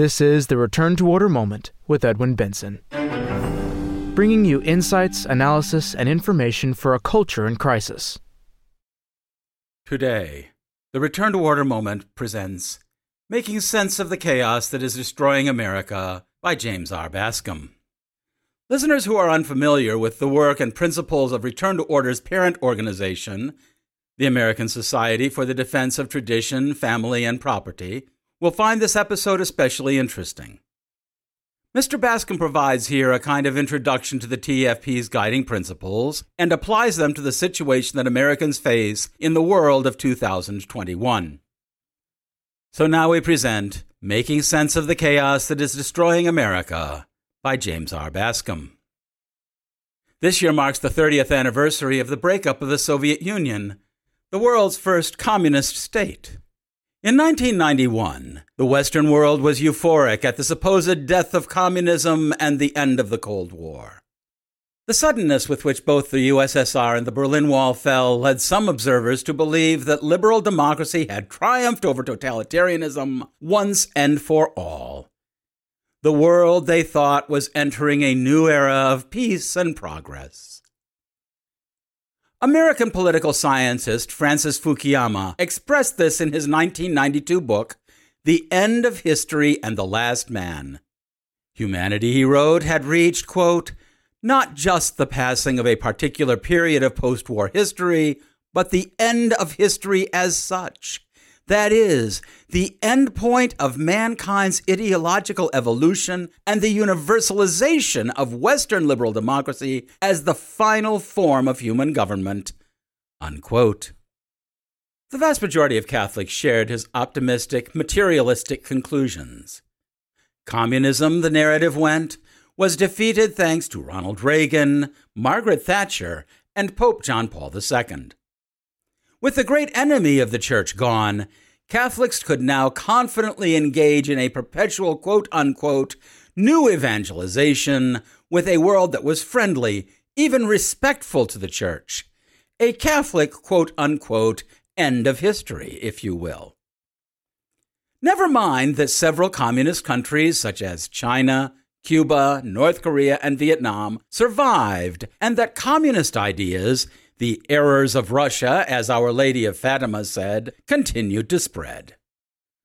This is the Return to Order Moment with Edwin Benson, bringing you insights, analysis, and information for a culture in crisis. Today, the Return to Order Moment presents Making Sense of the Chaos That Is Destroying America by James R. Bascom. Listeners who are unfamiliar with the work and principles of Return to Order's parent organization, the American Society for the Defense of Tradition, Family, and Property, will find this episode especially interesting. Mr. Bascom provides here a kind of introduction to the TFP's guiding principles and applies them to the situation that Americans face in the world of 2021. So now we present Making Sense of the Chaos That Is Destroying America by James R. Bascom. This year marks the 30th anniversary of the breakup of the Soviet Union, the world's first communist state. In 1991, the Western world was euphoric at the supposed death of communism and the end of the Cold War. The suddenness with which both the USSR and the Berlin Wall fell led some observers to believe that liberal democracy had triumphed over totalitarianism once and for all. The world, they thought, was entering a new era of peace and progress. American political scientist Francis Fukuyama expressed this in his 1992 book, The End of History and the Last Man. Humanity, he wrote, had reached, quote, not just the passing of a particular period of post war history, but the end of history as such. That is, the endpoint of mankind's ideological evolution and the universalization of Western liberal democracy as the final form of human government. Unquote. The vast majority of Catholics shared his optimistic, materialistic conclusions. Communism, the narrative went, was defeated thanks to Ronald Reagan, Margaret Thatcher, and Pope John Paul II. With the great enemy of the church gone, Catholics could now confidently engage in a perpetual quote unquote new evangelization with a world that was friendly, even respectful to the church. A Catholic quote unquote end of history, if you will. Never mind that several communist countries, such as China, Cuba, North Korea, and Vietnam, survived, and that communist ideas the errors of Russia, as Our Lady of Fatima said, continued to spread.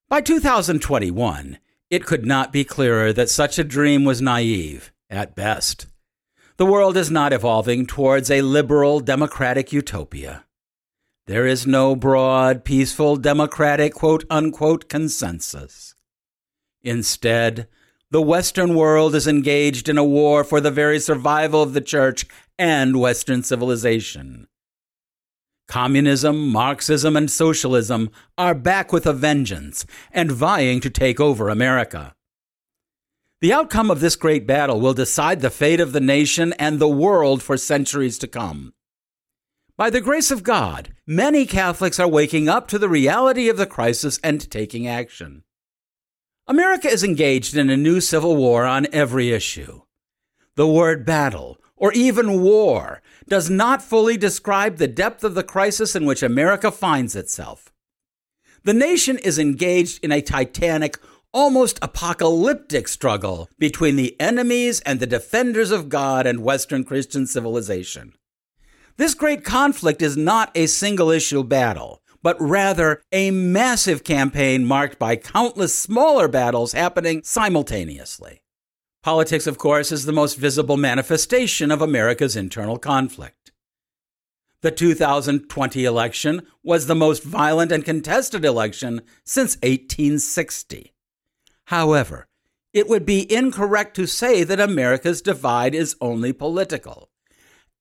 By 2021, it could not be clearer that such a dream was naive, at best. The world is not evolving towards a liberal democratic utopia. There is no broad, peaceful, democratic, quote unquote, consensus. Instead, the Western world is engaged in a war for the very survival of the church and Western civilization. Communism, Marxism, and socialism are back with a vengeance and vying to take over America. The outcome of this great battle will decide the fate of the nation and the world for centuries to come. By the grace of God, many Catholics are waking up to the reality of the crisis and taking action. America is engaged in a new civil war on every issue. The word battle or even war does not fully describe the depth of the crisis in which America finds itself. The nation is engaged in a titanic, almost apocalyptic struggle between the enemies and the defenders of God and Western Christian civilization. This great conflict is not a single issue battle, but rather a massive campaign marked by countless smaller battles happening simultaneously. Politics, of course, is the most visible manifestation of America's internal conflict. The 2020 election was the most violent and contested election since 1860. However, it would be incorrect to say that America's divide is only political.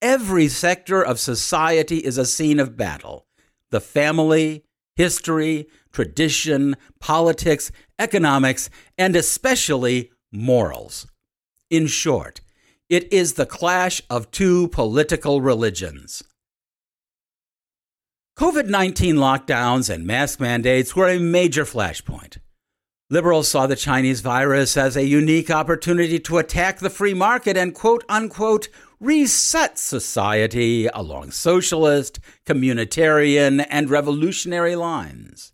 Every sector of society is a scene of battle the family, history, tradition, politics, economics, and especially morals. In short, it is the clash of two political religions. COVID 19 lockdowns and mask mandates were a major flashpoint. Liberals saw the Chinese virus as a unique opportunity to attack the free market and quote unquote reset society along socialist, communitarian, and revolutionary lines.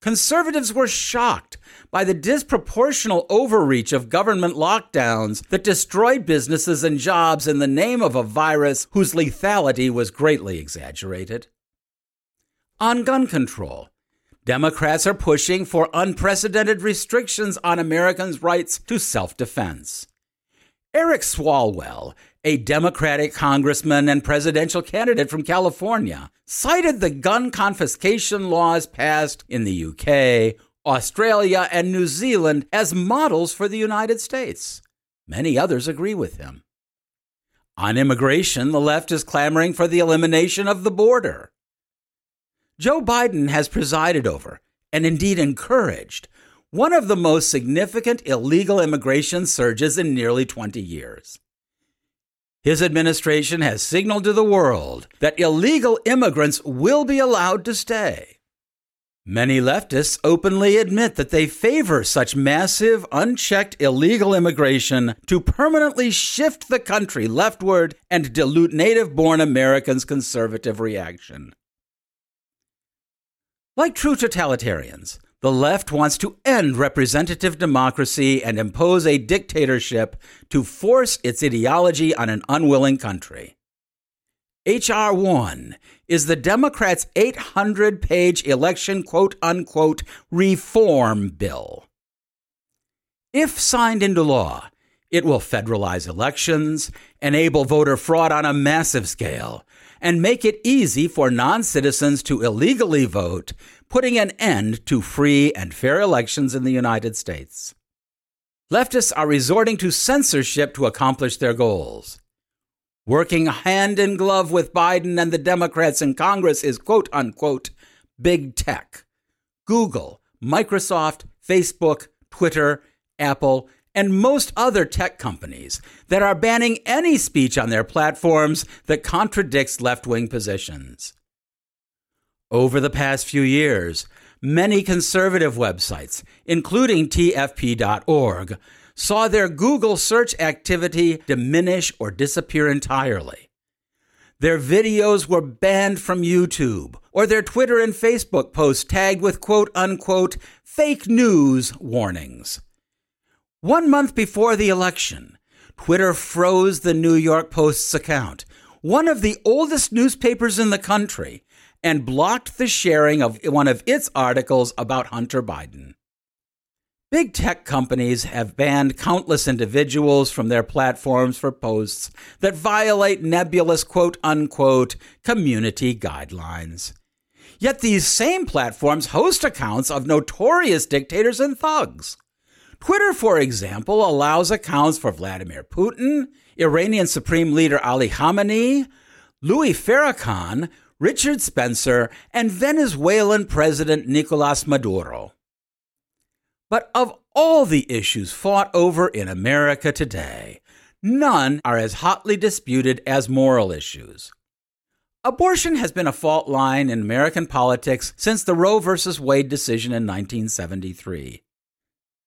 conservatives were shocked by the disproportional overreach of government lockdowns that destroyed businesses and jobs in the name of a virus whose lethality was greatly exaggerated. On gun control, Democrats are pushing for unprecedented restrictions on Americans' rights to self defense. Eric Swalwell, a Democratic congressman and presidential candidate from California, cited the gun confiscation laws passed in the UK, Australia, and New Zealand as models for the United States. Many others agree with him. On immigration, the left is clamoring for the elimination of the border. Joe Biden has presided over, and indeed encouraged, one of the most significant illegal immigration surges in nearly 20 years. His administration has signaled to the world that illegal immigrants will be allowed to stay. Many leftists openly admit that they favor such massive, unchecked illegal immigration to permanently shift the country leftward and dilute native born Americans' conservative reaction. Like true totalitarians, the left wants to end representative democracy and impose a dictatorship to force its ideology on an unwilling country. H.R. 1 is the Democrats' 800 page election quote unquote reform bill. If signed into law, it will federalize elections, enable voter fraud on a massive scale, and make it easy for non citizens to illegally vote, putting an end to free and fair elections in the United States. Leftists are resorting to censorship to accomplish their goals. Working hand in glove with Biden and the Democrats in Congress is quote unquote big tech. Google, Microsoft, Facebook, Twitter, Apple, and most other tech companies that are banning any speech on their platforms that contradicts left wing positions. Over the past few years, many conservative websites, including TFP.org, saw their Google search activity diminish or disappear entirely. Their videos were banned from YouTube, or their Twitter and Facebook posts tagged with quote unquote fake news warnings. One month before the election, Twitter froze the New York Post's account, one of the oldest newspapers in the country, and blocked the sharing of one of its articles about Hunter Biden. Big tech companies have banned countless individuals from their platforms for posts that violate nebulous quote unquote community guidelines. Yet these same platforms host accounts of notorious dictators and thugs. Twitter, for example, allows accounts for Vladimir Putin, Iranian Supreme Leader Ali Khamenei, Louis Farrakhan, Richard Spencer, and Venezuelan President Nicolas Maduro. But of all the issues fought over in America today, none are as hotly disputed as moral issues. Abortion has been a fault line in American politics since the Roe v. Wade decision in 1973.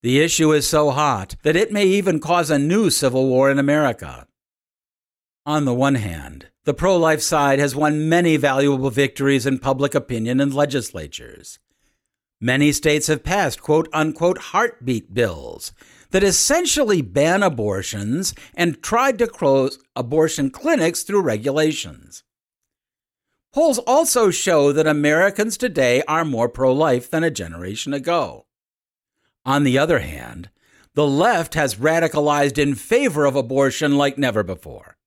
The issue is so hot that it may even cause a new civil war in America. On the one hand, the pro life side has won many valuable victories in public opinion and legislatures. Many states have passed quote unquote heartbeat bills that essentially ban abortions and tried to close abortion clinics through regulations. Polls also show that Americans today are more pro life than a generation ago. On the other hand, the left has radicalized in favor of abortion like never before.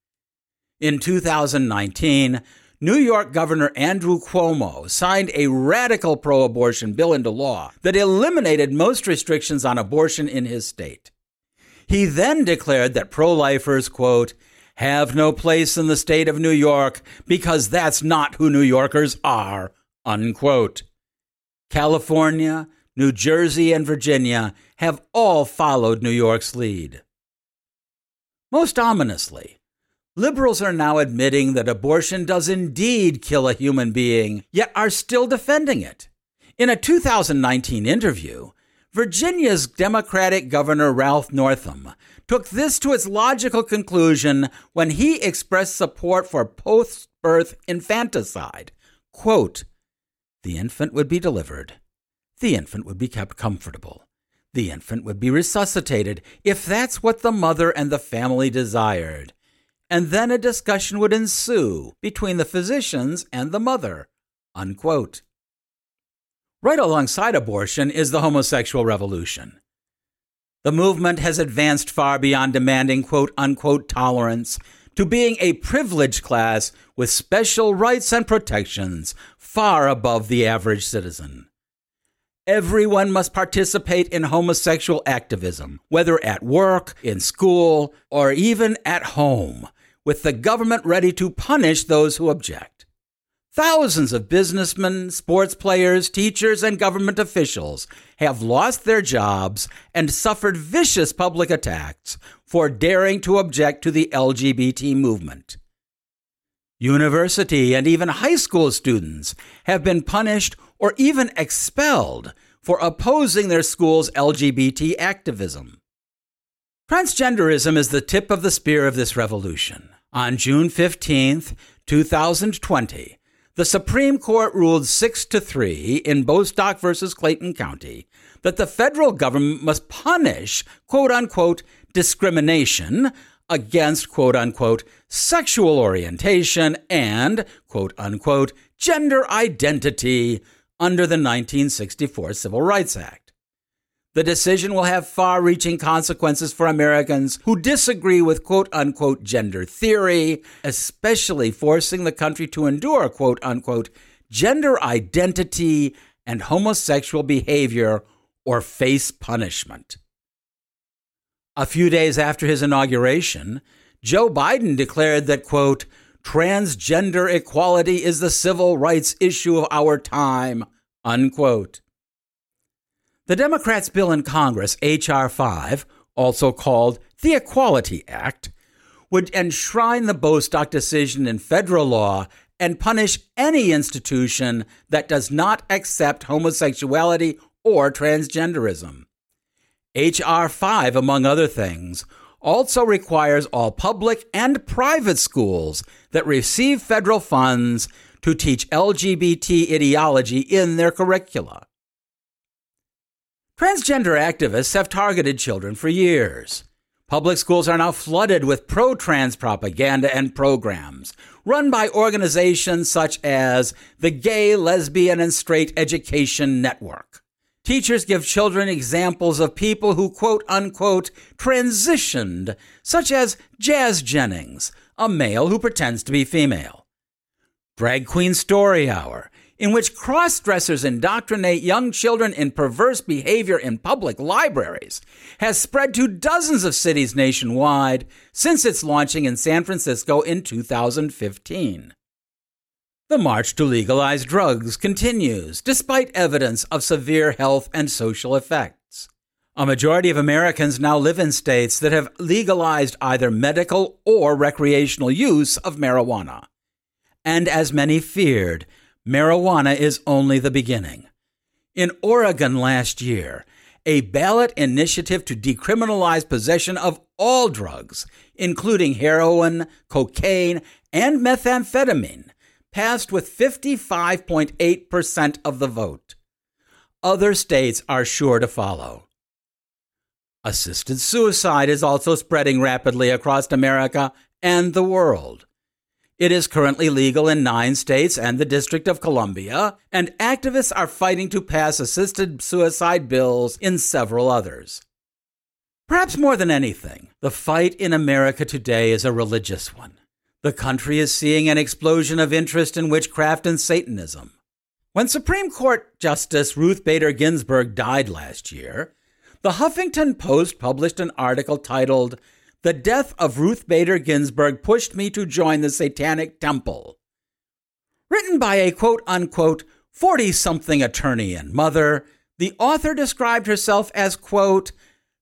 In 2019, New York Governor Andrew Cuomo signed a radical pro abortion bill into law that eliminated most restrictions on abortion in his state. He then declared that pro lifers, quote, have no place in the state of New York because that's not who New Yorkers are, unquote. California, New Jersey, and Virginia have all followed New York's lead. Most ominously, liberals are now admitting that abortion does indeed kill a human being, yet are still defending it. In a 2019 interview, Virginia's Democratic Governor Ralph Northam took this to its logical conclusion when he expressed support for post birth infanticide. Quote, the infant would be delivered the infant would be kept comfortable. The infant would be resuscitated if that's what the mother and the family desired. And then a discussion would ensue between the physicians and the mother. Unquote. Right alongside abortion is the homosexual revolution. The movement has advanced far beyond demanding quote unquote tolerance to being a privileged class with special rights and protections far above the average citizen. Everyone must participate in homosexual activism, whether at work, in school, or even at home, with the government ready to punish those who object. Thousands of businessmen, sports players, teachers, and government officials have lost their jobs and suffered vicious public attacks for daring to object to the LGBT movement. University and even high school students have been punished or even expelled for opposing their school's LGBT activism. Transgenderism is the tip of the spear of this revolution. On June 15, 2020, the Supreme Court ruled 6 to 3 in Bostock versus Clayton County that the federal government must punish quote unquote discrimination against quote unquote sexual orientation and quote unquote gender identity under the 1964 Civil Rights Act. The decision will have far reaching consequences for Americans who disagree with quote unquote gender theory, especially forcing the country to endure quote unquote gender identity and homosexual behavior or face punishment. A few days after his inauguration, Joe Biden declared that, quote, transgender equality is the civil rights issue of our time, unquote. The Democrats' bill in Congress, H.R. 5, also called the Equality Act, would enshrine the Bostock decision in federal law and punish any institution that does not accept homosexuality or transgenderism. H.R. 5, among other things, also requires all public and private schools that receive federal funds to teach LGBT ideology in their curricula. Transgender activists have targeted children for years. Public schools are now flooded with pro trans propaganda and programs run by organizations such as the Gay, Lesbian, and Straight Education Network. Teachers give children examples of people who quote unquote transitioned, such as Jazz Jennings, a male who pretends to be female. Drag Queen Story Hour, in which cross dressers indoctrinate young children in perverse behavior in public libraries, has spread to dozens of cities nationwide since its launching in San Francisco in 2015. The march to legalize drugs continues, despite evidence of severe health and social effects. A majority of Americans now live in states that have legalized either medical or recreational use of marijuana. And as many feared, marijuana is only the beginning. In Oregon last year, a ballot initiative to decriminalize possession of all drugs, including heroin, cocaine, and methamphetamine, passed with 55.8% of the vote. Other states are sure to follow. Assisted suicide is also spreading rapidly across America and the world. It is currently legal in nine states and the District of Columbia, and activists are fighting to pass assisted suicide bills in several others. Perhaps more than anything, the fight in America today is a religious one. The country is seeing an explosion of interest in witchcraft and Satanism. When Supreme Court Justice Ruth Bader Ginsburg died last year, the Huffington Post published an article titled, The Death of Ruth Bader Ginsburg Pushed Me to Join the Satanic Temple. Written by a quote unquote 40 something attorney and mother, the author described herself as, quote,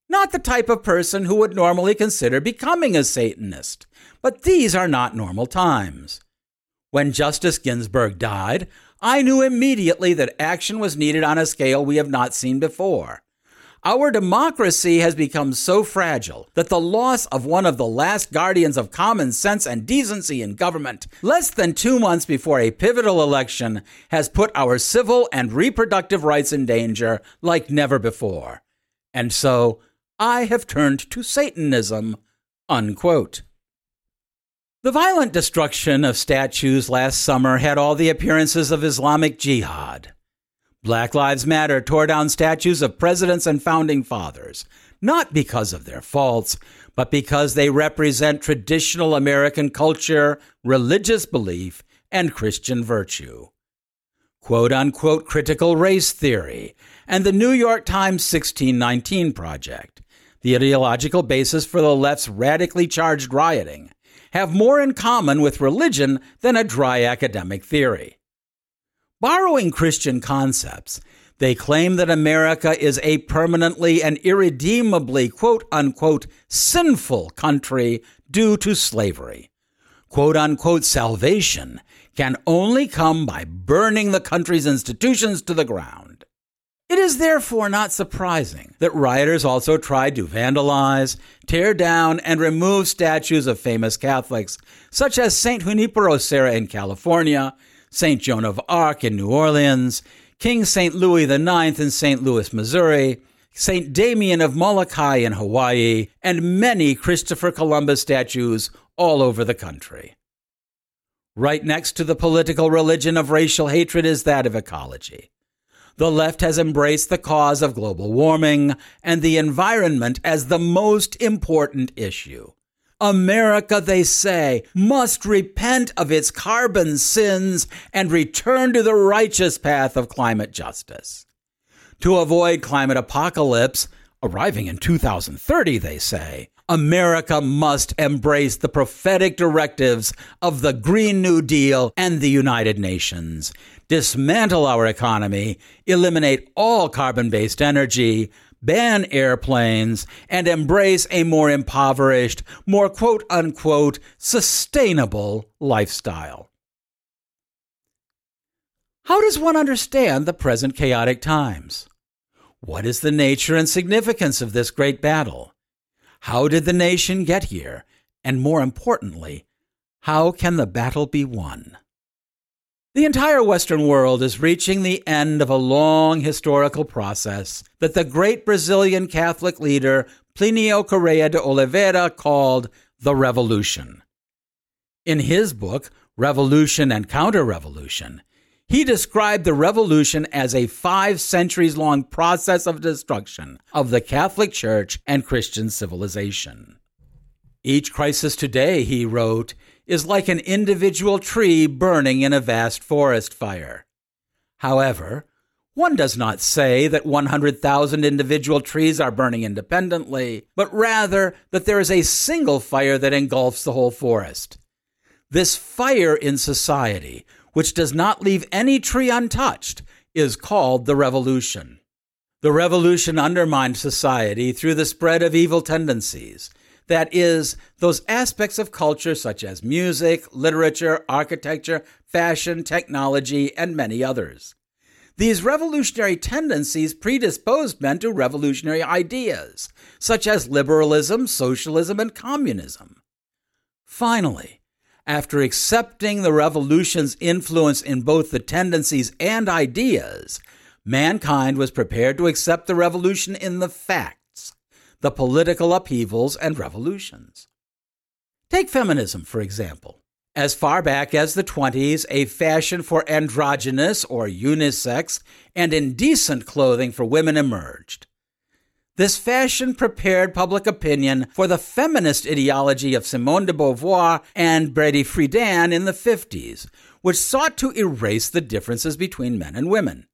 not the type of person who would normally consider becoming a Satanist. But these are not normal times. When Justice Ginsburg died, I knew immediately that action was needed on a scale we have not seen before. our democracy has become so fragile that the loss of one of the last guardians of common sense and decency in government, less than two months before a pivotal election, has put our civil and reproductive rights in danger like never before. And so, I have turned to Satanism. Unquote. The violent destruction of statues last summer had all the appearances of Islamic jihad. Black Lives Matter tore down statues of presidents and founding fathers, not because of their faults, but because they represent traditional American culture, religious belief, and Christian virtue. Quote unquote critical race theory and the New York Times 1619 Project, the ideological basis for the left's radically charged rioting, have more in common with religion than a dry academic theory. Borrowing Christian concepts, they claim that America is a permanently and irredeemably quote unquote sinful country due to slavery. Quote unquote salvation can only come by burning the country's institutions to the ground. It is therefore not surprising that rioters also tried to vandalize, tear down, and remove statues of famous Catholics, such as St. Junipero Serra in California, St. Joan of Arc in New Orleans, King St. Louis IX in St. Louis, Missouri, St. Damien of Molokai in Hawaii, and many Christopher Columbus statues all over the country. Right next to the political religion of racial hatred is that of ecology the left has embraced the cause of global warming and the environment as the most important issue. America, they say, must repent of its carbon sins and return to the righteous path of climate justice. To avoid climate apocalypse, arriving in 2030, they say, America must embrace the prophetic directives of the Green New Deal and the United Nations dismantle our economy, eliminate all carbon based energy, ban airplanes, and embrace a more impoverished, more quote unquote sustainable lifestyle. How does one understand the present chaotic times? What is the nature and significance of this great battle? How did the nation get here? And more importantly, how can the battle be won? The entire Western world is reaching the end of a long historical process that the great Brazilian Catholic leader Plinio Correa de Oliveira called the Revolution. In his book, Revolution and Counter Revolution, he described the revolution as a five centuries long process of destruction of the Catholic Church and Christian civilization. Each crisis today, he wrote, is like an individual tree burning in a vast forest fire. However, one does not say that 100,000 individual trees are burning independently, but rather that there is a single fire that engulfs the whole forest. This fire in society, which does not leave any tree untouched, is called the revolution. The revolution undermined society through the spread of evil tendencies, that is, those aspects of culture such as music, literature, architecture, fashion, technology, and many others. These revolutionary tendencies predisposed men to revolutionary ideas, such as liberalism, socialism, and communism. Finally, after accepting the revolution's influence in both the tendencies and ideas, mankind was prepared to accept the revolution in the facts the political upheavals and revolutions. Take feminism, for example. As far back as the 20s, a fashion for androgynous or unisex and indecent clothing for women emerged. This fashion prepared public opinion for the feminist ideology of Simone de Beauvoir and Betty Friedan in the 50s, which sought to erase the differences between men and women.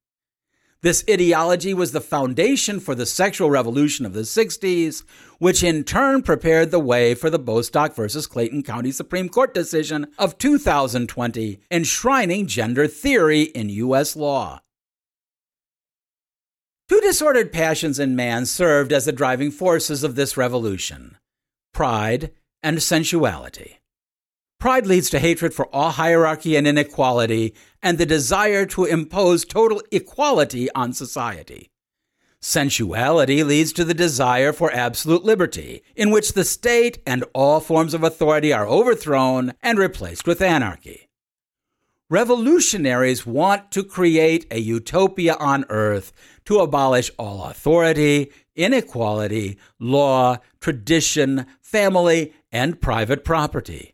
This ideology was the foundation for the sexual revolution of the 60s, which in turn prepared the way for the Bostock versus Clayton County Supreme Court decision of 2020, enshrining gender theory in U.S. law. Two disordered passions in man served as the driving forces of this revolution pride and sensuality. Pride leads to hatred for all hierarchy and inequality and the desire to impose total equality on society. Sensuality leads to the desire for absolute liberty, in which the state and all forms of authority are overthrown and replaced with anarchy. Revolutionaries want to create a utopia on earth to abolish all authority, inequality, law, tradition, family, and private property.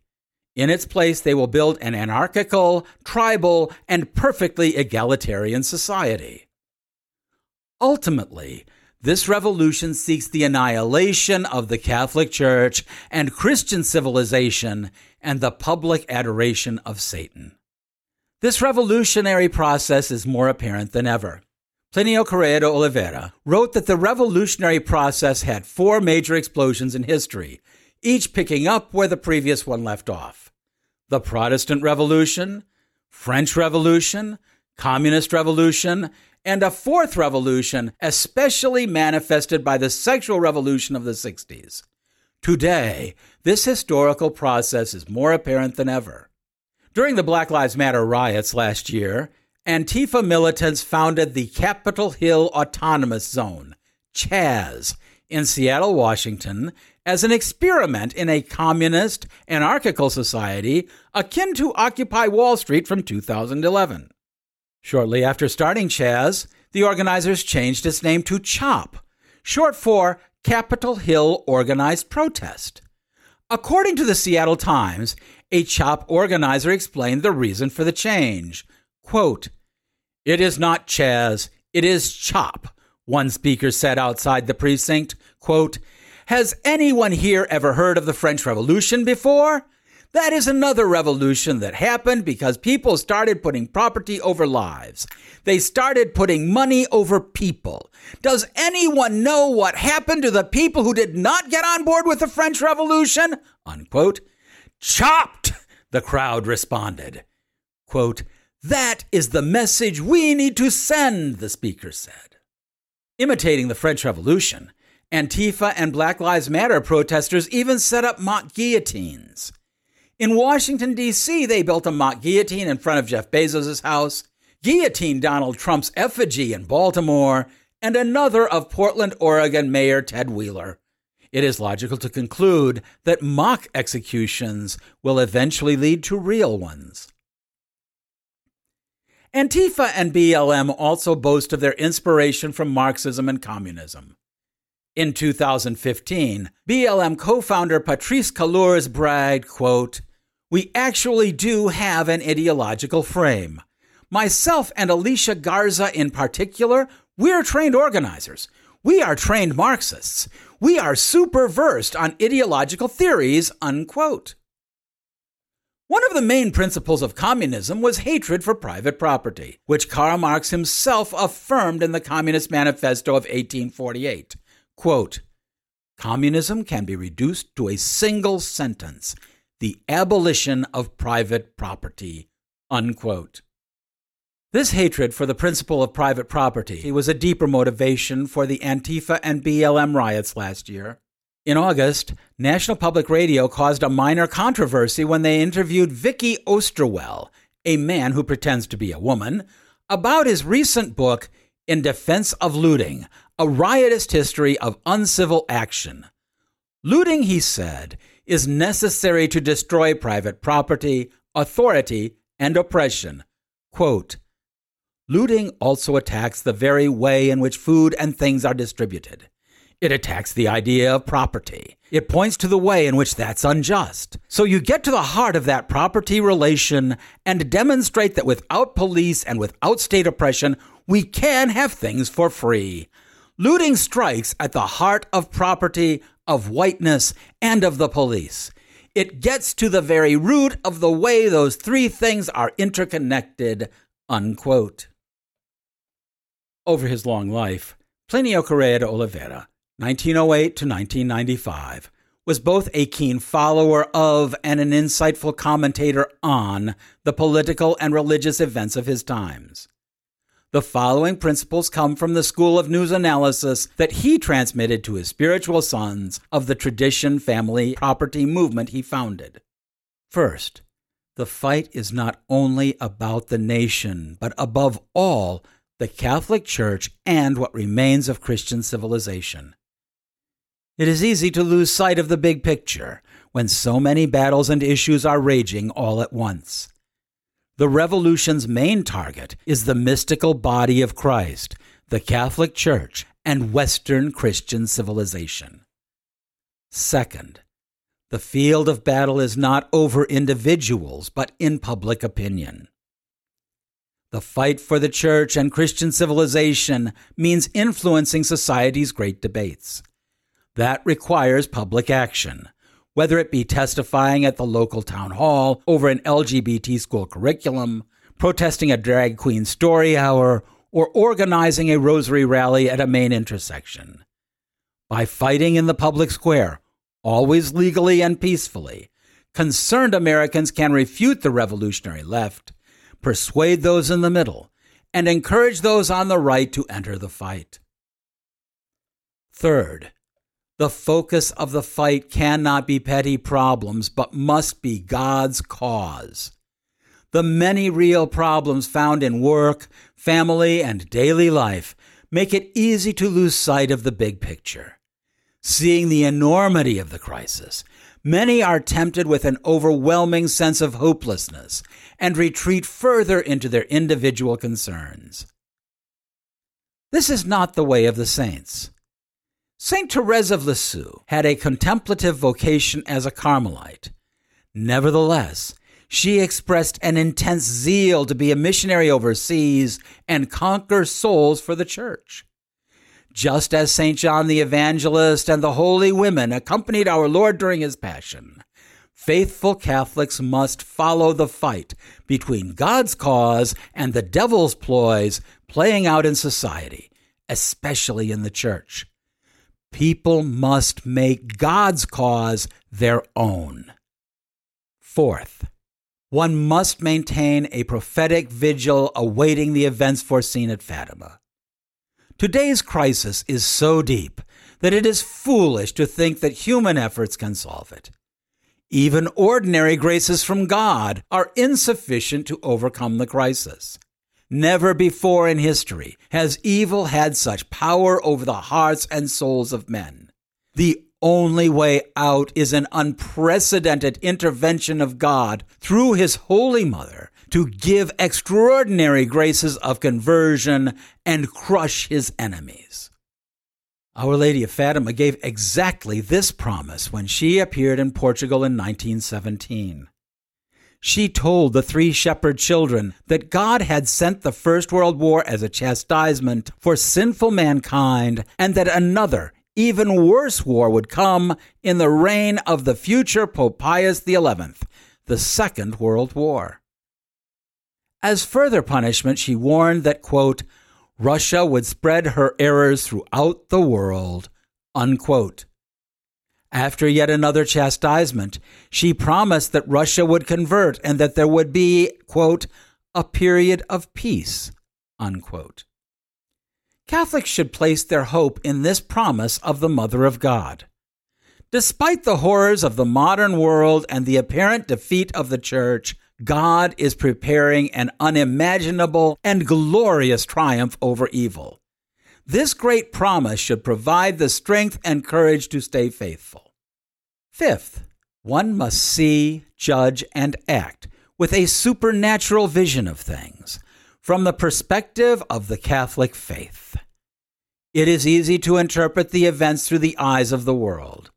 In its place, they will build an anarchical, tribal, and perfectly egalitarian society. Ultimately, this revolution seeks the annihilation of the Catholic Church and Christian civilization and the public adoration of Satan. This revolutionary process is more apparent than ever. Plinio Correa de Oliveira wrote that the revolutionary process had four major explosions in history, each picking up where the previous one left off. The Protestant Revolution, French Revolution, Communist Revolution, and a fourth revolution, especially manifested by the sexual revolution of the 60s. Today, this historical process is more apparent than ever. During the Black Lives Matter riots last year, Antifa militants founded the Capitol Hill Autonomous Zone, CHAZ, in Seattle, Washington, as an experiment in a communist, anarchical society akin to Occupy Wall Street from 2011. Shortly after starting Chaz, the organizers changed its name to CHOP, short for Capitol Hill Organized Protest. According to the Seattle Times, a CHOP organizer explained the reason for the change. Quote, It is not Chaz, it is CHOP, one speaker said outside the precinct. Quote, Has anyone here ever heard of the French Revolution before? That is another revolution that happened because people started putting property over lives. They started putting money over people. Does anyone know what happened to the people who did not get on board with the French Revolution? Unquote. Chopped, the crowd responded. Quote, that is the message we need to send, the speaker said. Imitating the French Revolution, Antifa and Black Lives Matter protesters even set up mock guillotines. In Washington, D.C., they built a mock guillotine in front of Jeff Bezos' house, guillotined Donald Trump's effigy in Baltimore, and another of Portland, Oregon Mayor Ted Wheeler. It is logical to conclude that mock executions will eventually lead to real ones. Antifa and BLM also boast of their inspiration from Marxism and communism. In 2015, BLM co founder Patrisse Cullors bragged, quote, we actually do have an ideological frame. Myself and Alicia Garza in particular, we're trained organizers. We are trained Marxists. We are super versed on ideological theories, unquote. One of the main principles of communism was hatred for private property, which Karl Marx himself affirmed in the Communist Manifesto of 1848. Quote, Communism can be reduced to a single sentence the abolition of private property. Unquote. This hatred for the principle of private property was a deeper motivation for the Antifa and BLM riots last year. In August, National Public Radio caused a minor controversy when they interviewed Vicky Osterweil, a man who pretends to be a woman, about his recent book, In Defense of Looting A Riotous History of Uncivil Action. Looting, he said, is necessary to destroy private property, authority, and oppression. Quote, Looting also attacks the very way in which food and things are distributed. It attacks the idea of property. It points to the way in which that's unjust. So you get to the heart of that property relation and demonstrate that without police and without state oppression, we can have things for free. Looting strikes at the heart of property, of whiteness, and of the police. It gets to the very root of the way those three things are interconnected. Unquote. Over his long life, Plinio Correa de Oliveira, 1908 to 1995, was both a keen follower of and an insightful commentator on the political and religious events of his times. The following principles come from the school of news analysis that he transmitted to his spiritual sons of the tradition family property movement he founded. First, the fight is not only about the nation, but above all, the Catholic Church, and what remains of Christian civilization. It is easy to lose sight of the big picture when so many battles and issues are raging all at once. The revolution's main target is the mystical body of Christ, the Catholic Church, and Western Christian civilization. Second, the field of battle is not over individuals, but in public opinion. The fight for the church and Christian civilization means influencing society's great debates. That requires public action, whether it be testifying at the local town hall over an LGBT school curriculum, protesting a drag queen story hour, or organizing a rosary rally at a main intersection. By fighting in the public square, always legally and peacefully, concerned Americans can refute the revolutionary left, persuade those in the middle, and encourage those on the right to enter the fight. Third, the focus of the fight cannot be petty problems, but must be God's cause. The many real problems found in work, family, and daily life make it easy to lose sight of the big picture. Seeing the enormity of the crisis, many are tempted with an overwhelming sense of hopelessness and retreat further into their individual concerns. This is not the way of the saints. St. Therese of Lisieux had a contemplative vocation as a Carmelite. Nevertheless, she expressed an intense zeal to be a missionary overseas and conquer souls for the church. Just as St. John the Evangelist and the holy women accompanied our Lord during his passion, faithful Catholics must follow the fight between God's cause and the devil's ploys playing out in society, especially in the church. People must make God's cause their own. Fourth, one must maintain a prophetic vigil awaiting the events foreseen at Fatima. Today's crisis is so deep that it is foolish to think that human efforts can solve it. Even ordinary graces from God are insufficient to overcome the crisis. Never before in history has evil had such power over the hearts and souls of men. The only way out is an unprecedented intervention of God through His Holy Mother to give extraordinary graces of conversion and crush His enemies. Our Lady of Fatima gave exactly this promise when she appeared in Portugal in 1917. She told the three shepherd children that God had sent the First World War as a chastisement for sinful mankind and that another even worse war would come in the reign of the future Pope Pius XI, the Second World War. As further punishment, she warned that, quote, Russia would spread her errors throughout the world, unquote. After yet another chastisement, she promised that Russia would convert and that there would be, quote, a period of peace, unquote. Catholics should place their hope in this promise of the Mother of God. Despite the horrors of the modern world and the apparent defeat of the Church, God is preparing an unimaginable and glorious triumph over evil. This great promise should provide the strength and courage to stay faithful. Fifth, one must see, judge, and act with a supernatural vision of things from the perspective of the Catholic faith. It is easy to interpret the events through the eyes of the world.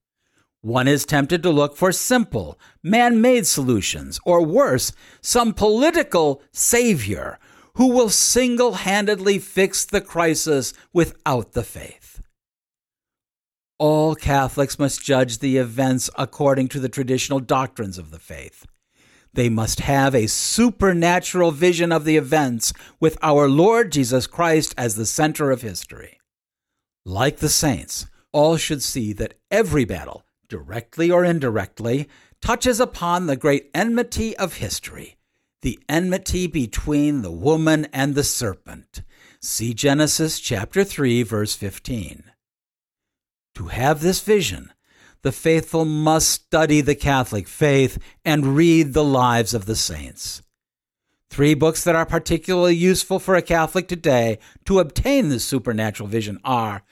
One is tempted to look for simple, man made solutions, or worse, some political savior who will single handedly fix the crisis without the faith. All Catholics must judge the events according to the traditional doctrines of the faith. They must have a supernatural vision of the events with our Lord Jesus Christ as the center of history. Like the saints, all should see that every battle, directly or indirectly, touches upon the great enmity of history, the enmity between the woman and the serpent. See Genesis chapter 3 verse 15. To have this vision, the faithful must study the Catholic faith and read the lives of the saints. Three books that are particularly useful for a Catholic today to obtain this supernatural vision are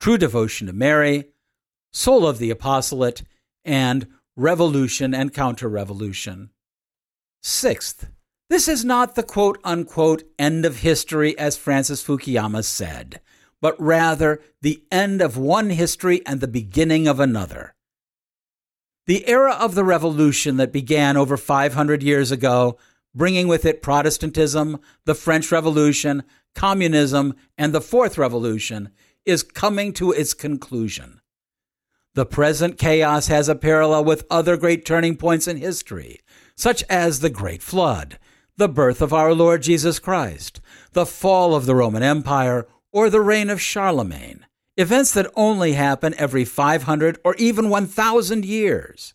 True Devotion to Mary, Soul of the Apostolate, and Revolution and Counter Revolution. Sixth, this is not the quote unquote end of history as Francis Fukuyama said, but rather the end of one history and the beginning of another. The era of the revolution that began over 500 years ago bringing with it Protestantism, the French Revolution, communism, and the Fourth Revolution, is coming to its conclusion. The present chaos has a parallel with other great turning points in history, such as the Great Flood, the birth of our Lord Jesus Christ, the fall of the Roman Empire, or the reign of Charlemagne, events that only happen every 500 or even 1,000 years.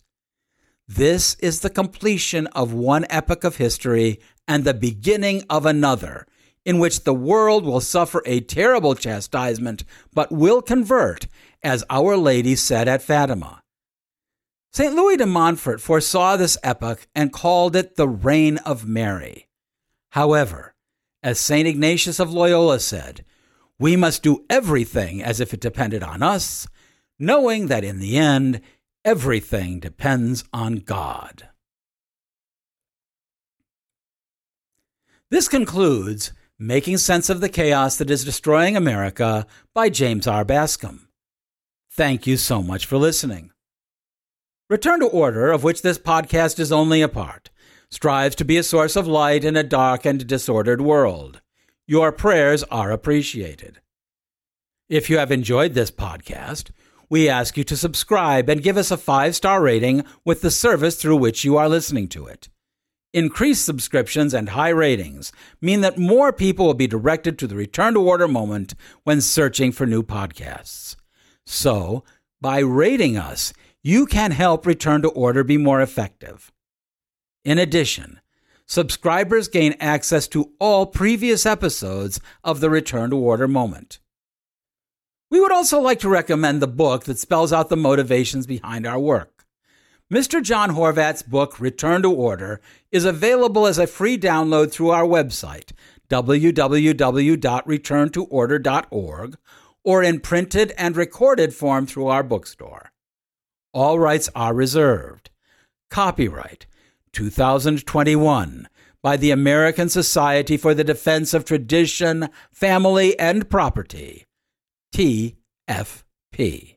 This is the completion of one epoch of history and the beginning of another, in which the world will suffer a terrible chastisement, but will convert, as Our Lady said at Fatima. St. Louis de Montfort foresaw this epoch and called it the Reign of Mary. However, as St. Ignatius of Loyola said, we must do everything as if it depended on us, knowing that in the end Everything depends on God. This concludes Making Sense of the Chaos That Is Destroying America by James R. Bascom. Thank you so much for listening. Return to Order, of which this podcast is only a part, strives to be a source of light in a dark and disordered world. Your prayers are appreciated. If you have enjoyed this podcast, we ask you to subscribe and give us a five star rating with the service through which you are listening to it. Increased subscriptions and high ratings mean that more people will be directed to the return to order moment when searching for new podcasts. So, by rating us, you can help return to order be more effective. In addition, subscribers gain access to all previous episodes of the Return to Order moment. We would also like to recommend the book that spells out the motivations behind our work. Mr. John Horvat's book, Return to Order, is available as a free download through our website, www.returntoorder.org, or in printed and recorded form through our bookstore. All rights are reserved. Copyright 2021 by the American Society for the Defense of Tradition, Family, and Property. TFP.